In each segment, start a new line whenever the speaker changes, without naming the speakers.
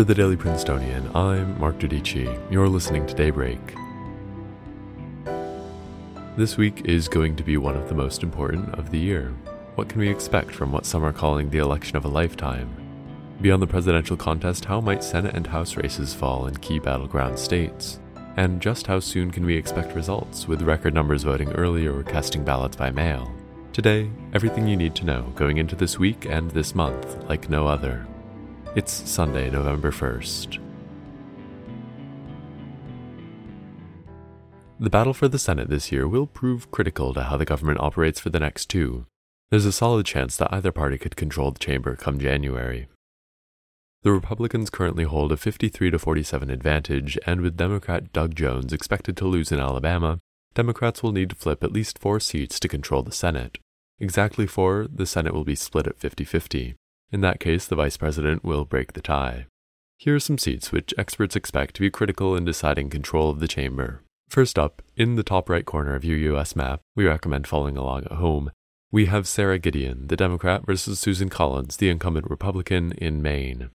For the Daily Princetonian, I'm Mark Dodici. You're listening to Daybreak. This week is going to be one of the most important of the year. What can we expect from what some are calling the election of a lifetime? Beyond the presidential contest, how might Senate and House races fall in key battleground states? And just how soon can we expect results, with record numbers voting early or casting ballots by mail? Today, everything you need to know going into this week and this month like no other. It's Sunday, November 1st. The battle for the Senate this year will prove critical to how the government operates for the next two. There's a solid chance that either party could control the chamber come January. The Republicans currently hold a 53 to 47 advantage, and with Democrat Doug Jones expected to lose in Alabama, Democrats will need to flip at least four seats to control the Senate. Exactly four, the Senate will be split at 50 50. In that case, the Vice President will break the tie. Here are some seats which experts expect to be critical in deciding control of the chamber. First up, in the top right corner of your US map, we recommend following along at home, we have Sara Gideon, the Democrat, versus Susan Collins, the incumbent Republican, in Maine.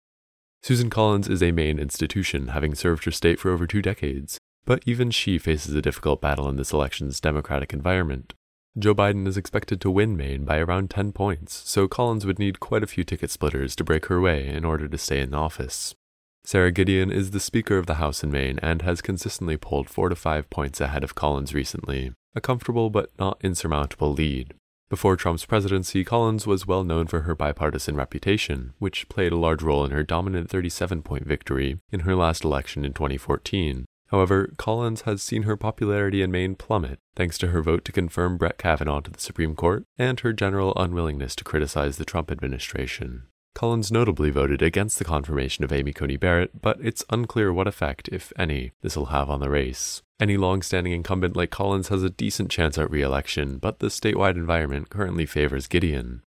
Susan Collins is a Maine institution, having served her state for over two decades, but even she faces a difficult battle in this election's Democratic environment. Joe Biden is expected to win Maine by around 10 points, so Collins would need quite a few ticket splitters to break her way in order to stay in office. Sara Gideon is the Speaker of the House in Maine and has consistently polled 4 to 5 points ahead of Collins recently, a comfortable but not insurmountable lead. Before Trump's presidency, Collins was well known for her bipartisan reputation, which played a large role in her dominant 37 point victory in her last election in 2014. However, Collins has seen her popularity in Maine plummet thanks to her vote to confirm Brett Kavanaugh to the Supreme Court and her general unwillingness to criticize the Trump administration. Collins notably voted against the confirmation of Amy Coney Barrett, but it's unclear what effect, if any, this will have on the race. Any long standing incumbent like Collins has a decent chance at re election, but the statewide environment currently favors Gideon.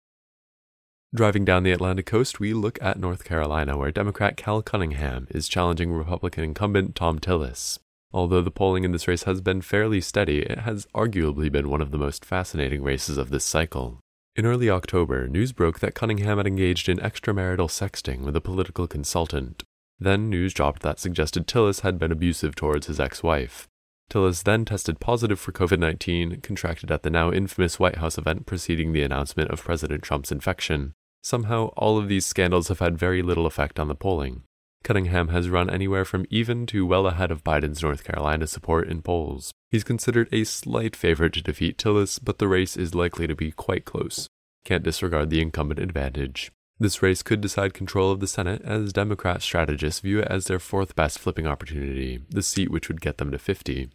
Driving down the Atlantic coast, we look at North Carolina, where Democrat Cal Cunningham is challenging Republican incumbent Thom Tillis. Although the polling in this race has been fairly steady, it has arguably been one of the most fascinating races of this cycle. In early October, news broke that Cunningham had engaged in extramarital sexting with a political consultant. Then news dropped that suggested Tillis had been abusive towards his ex wife. Tillis then tested positive for COVID 19, contracted at the now infamous White House event preceding the announcement of President Trump's infection. Somehow, all of these scandals have had very little effect on the polling. Cunningham has run anywhere from even to well ahead of Biden's North Carolina support in polls. He's considered a slight favorite to defeat Tillis, but the race is likely to be quite close. Can't disregard the incumbent advantage. This race could decide control of the Senate, as Democrat strategists view it as their fourth best flipping opportunity, the seat which would get them to 50.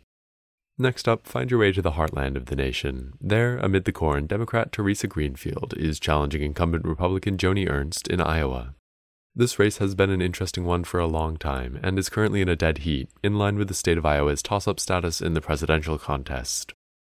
Next up, find your way to the heartland of the nation. There, amid the corn, Democrat Theresa Greenfield is challenging incumbent Republican Joni Ernst in Iowa. This race has been an interesting one for a long time and is currently in a dead heat, in line with the state of Iowa's toss up status in the presidential contest.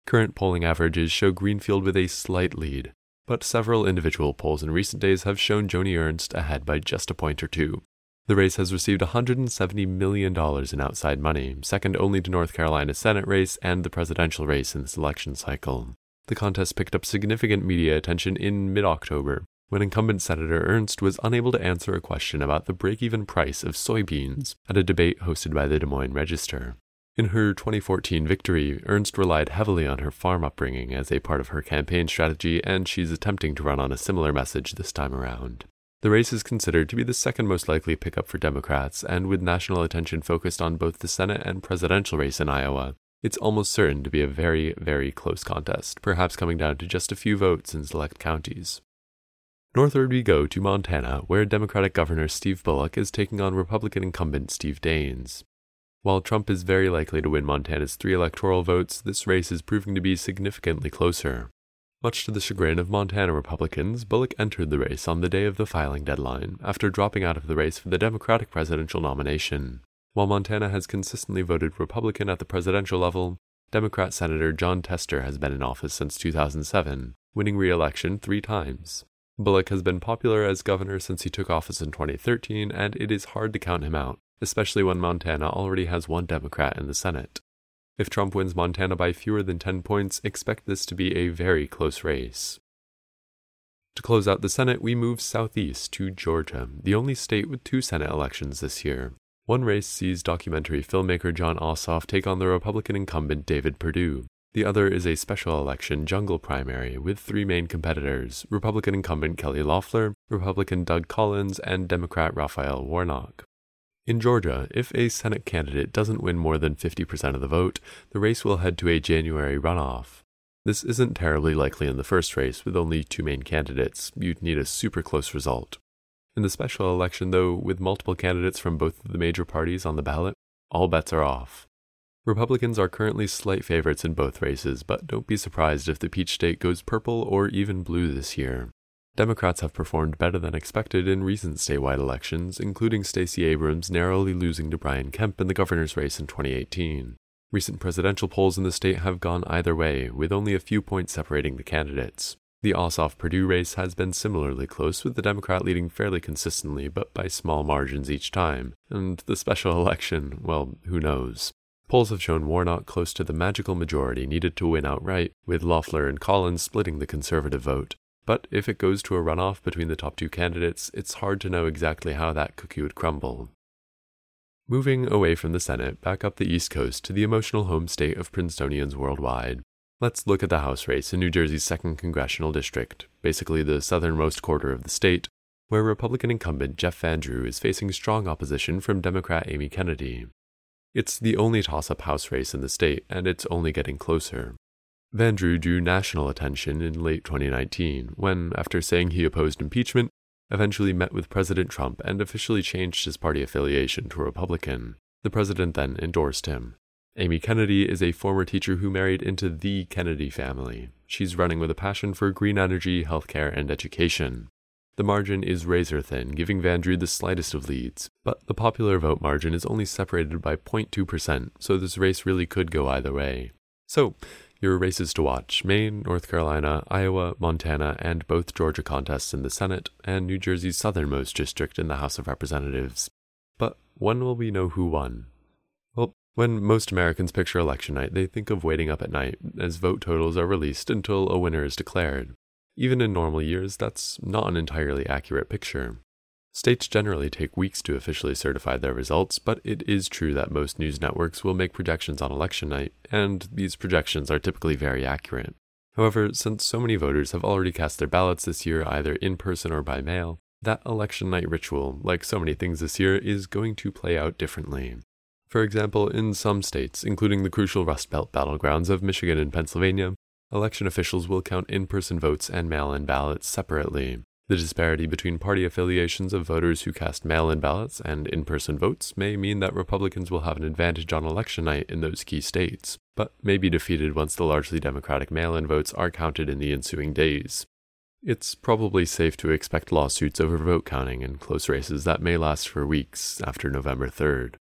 Current polling averages show Greenfield with a slight lead, but several individual polls in recent days have shown Joni Ernst ahead by just a point or two. The race has received $170 million in outside money, second only to North Carolina's Senate race and the presidential race in this election cycle. The contest picked up significant media attention in mid October, when incumbent Senator Ernst was unable to answer a question about the break even price of soybeans at a debate hosted by the Des Moines Register. In her 2014 victory, Ernst relied heavily on her farm upbringing as a part of her campaign strategy, and she's attempting to run on a similar message this time around. The race is considered to be the second most likely pickup for Democrats, and with national attention focused on both the Senate and presidential race in Iowa, it's almost certain to be a very, very close contest, perhaps coming down to just a few votes in select counties. Northward we go to Montana, where Democratic Governor Steve Bullock is taking on Republican incumbent Steve Daines. While Trump is very likely to win Montana's three electoral votes, this race is proving to be significantly closer. Much to the chagrin of Montana Republicans, Bullock entered the race on the day of the filing deadline, after dropping out of the race for the Democratic presidential nomination. While Montana has consistently voted Republican at the presidential level, Democrat Senator Jon Tester has been in office since 2007, winning re election three times. Bullock has been popular as governor since he took office in 2013, and it is hard to count him out, especially when Montana already has one Democrat in the Senate. If Trump wins Montana by fewer than 10 points, expect this to be a very close race. To close out the Senate, we move southeast to Georgia, the only state with two Senate elections this year. One race sees documentary filmmaker Jon Ossoff take on the Republican incumbent David Perdue. The other is a special election jungle primary with three main competitors Republican incumbent Kelly Loeffler, Republican Doug Collins, and Democrat Raphael Warnock. In Georgia, if a Senate candidate doesn't win more than 50% of the vote, the race will head to a January runoff. This isn't terribly likely in the first race, with only two main candidates. You'd need a super close result. In the special election, though, with multiple candidates from both of the major parties on the ballot, all bets are off. Republicans are currently slight favorites in both races, but don't be surprised if the Peach State goes purple or even blue this year. Democrats have performed better than expected in recent statewide elections, including Stacey Abrams narrowly losing to Brian Kemp in the governor's race in 2018. Recent presidential polls in the state have gone either way, with only a few points separating the candidates. The Ossoff Perdue race has been similarly close, with the Democrat leading fairly consistently, but by small margins each time. And the special election, well, who knows? Polls have shown Warnock close to the magical majority needed to win outright, with Loeffler and Collins splitting the conservative vote. But if it goes to a runoff between the top two candidates, it's hard to know exactly how that cookie would crumble. Moving away from the Senate, back up the East Coast to the emotional home state of Princetonians worldwide. Let's look at the House race in New Jersey's 2nd Congressional District, basically the southernmost quarter of the state, where Republican incumbent Jeff Van Drew is facing strong opposition from Democrat Amy Kennedy. It's the only toss up House race in the state, and it's only getting closer. Van Drew drew national attention in late 2019 when, after saying he opposed impeachment, eventually met with President Trump and officially changed his party affiliation to Republican. The president then endorsed him. Amy Kennedy is a former teacher who married into the Kennedy family. She's running with a passion for green energy, healthcare, and education. The margin is razor thin, giving Van Drew the slightest of leads, but the popular vote margin is only separated by 0.2%, so this race really could go either way. So, your races to watch Maine, North Carolina, Iowa, Montana, and both Georgia contests in the Senate, and New Jersey's southernmost district in the House of Representatives. But when will we know who won? Well, when most Americans picture election night, they think of waiting up at night as vote totals are released until a winner is declared. Even in normal years, that's not an entirely accurate picture. States generally take weeks to officially certify their results, but it is true that most news networks will make projections on election night, and these projections are typically very accurate. However, since so many voters have already cast their ballots this year either in person or by mail, that election night ritual, like so many things this year, is going to play out differently. For example, in some states, including the crucial Rust Belt battlegrounds of Michigan and Pennsylvania, election officials will count in person votes and mail in ballots separately. The disparity between party affiliations of voters who cast mail in ballots and in person votes may mean that Republicans will have an advantage on election night in those key states, but may be defeated once the largely Democratic mail in votes are counted in the ensuing days. It's probably safe to expect lawsuits over vote counting in close races that may last for weeks after November 3rd.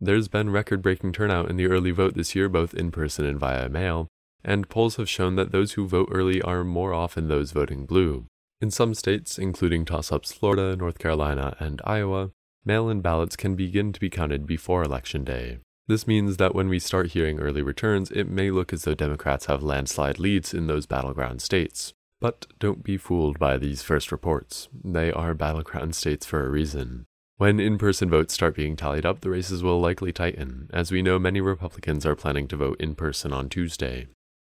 There's been record breaking turnout in the early vote this year, both in person and via mail, and polls have shown that those who vote early are more often those voting blue. In some states, including toss ups Florida, North Carolina, and Iowa, mail in ballots can begin to be counted before Election Day. This means that when we start hearing early returns, it may look as though Democrats have landslide leads in those battleground states. But don't be fooled by these first reports. They are battleground states for a reason. When in person votes start being tallied up, the races will likely tighten, as we know many Republicans are planning to vote in person on Tuesday.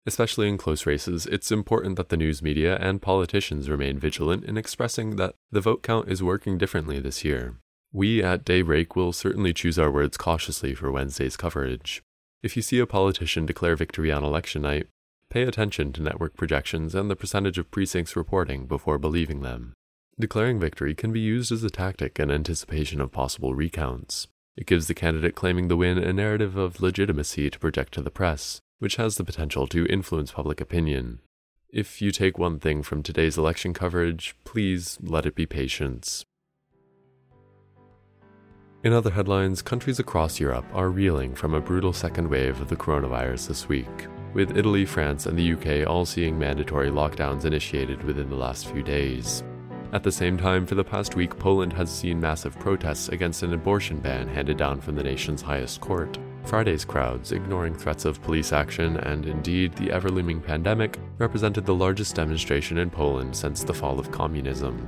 Especially in close races, it's important that the news media and politicians remain vigilant in expressing that the vote count is working differently this year. We at Daybreak will certainly choose our words cautiously for Wednesday's coverage. If you see a politician declare victory on election night, pay attention to network projections and the percentage of precincts reporting before believing them. Declaring victory can be used as a tactic in anticipation of possible recounts. It gives the candidate claiming the win a narrative of legitimacy to project to the press, which has the potential to influence public opinion. If you take one thing from today's election coverage, please let it be patience. In other headlines, countries across Europe are reeling from a brutal second wave of the coronavirus this week, with Italy, France, and the UK all seeing mandatory lockdowns initiated within the last few days. At the same time, for the past week, Poland has seen massive protests against an abortion ban handed down from the nation's highest court. Friday's crowds, ignoring threats of police action and indeed the ever looming pandemic, represented the largest demonstration in Poland since the fall of communism.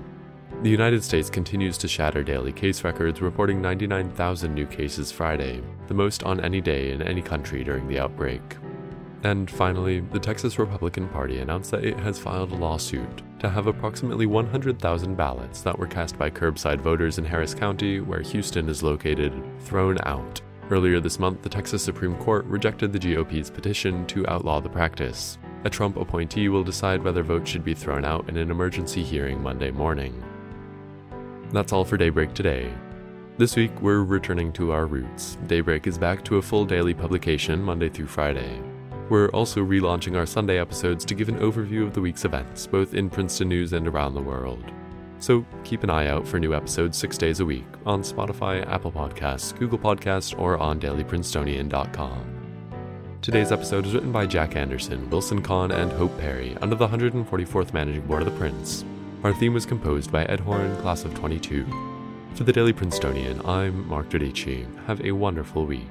The United States continues to shatter daily case records, reporting 99,000 new cases Friday, the most on any day in any country during the outbreak. And finally, the Texas Republican Party announced that it has filed a lawsuit to have approximately 100,000 ballots that were cast by curbside voters in Harris County, where Houston is located, thrown out Earlier this month, the Texas Supreme Court rejected the GOP's petition to outlaw the practice. A Trump appointee will decide whether votes should be thrown out in an emergency hearing Monday morning. That's all for Daybreak today. This week, we're returning to our roots. Daybreak is back to a full daily publication Monday through Friday. We're also relaunching our Sunday episodes to give an overview of the week's events, both in Princeton news and around the world. So keep an eye out for new episodes six days a week on Spotify, Apple Podcasts, Google Podcasts, or on dailyprincetonian.com. Today's episode is written by Jack Anderson, Wilson Kahn, and Hope Perry under the 144th Managing Board of the Prince. Our theme was composed by Ed Horn, class of 22. For the Daily Princetonian, I'm Mark Dodici. Have a wonderful week.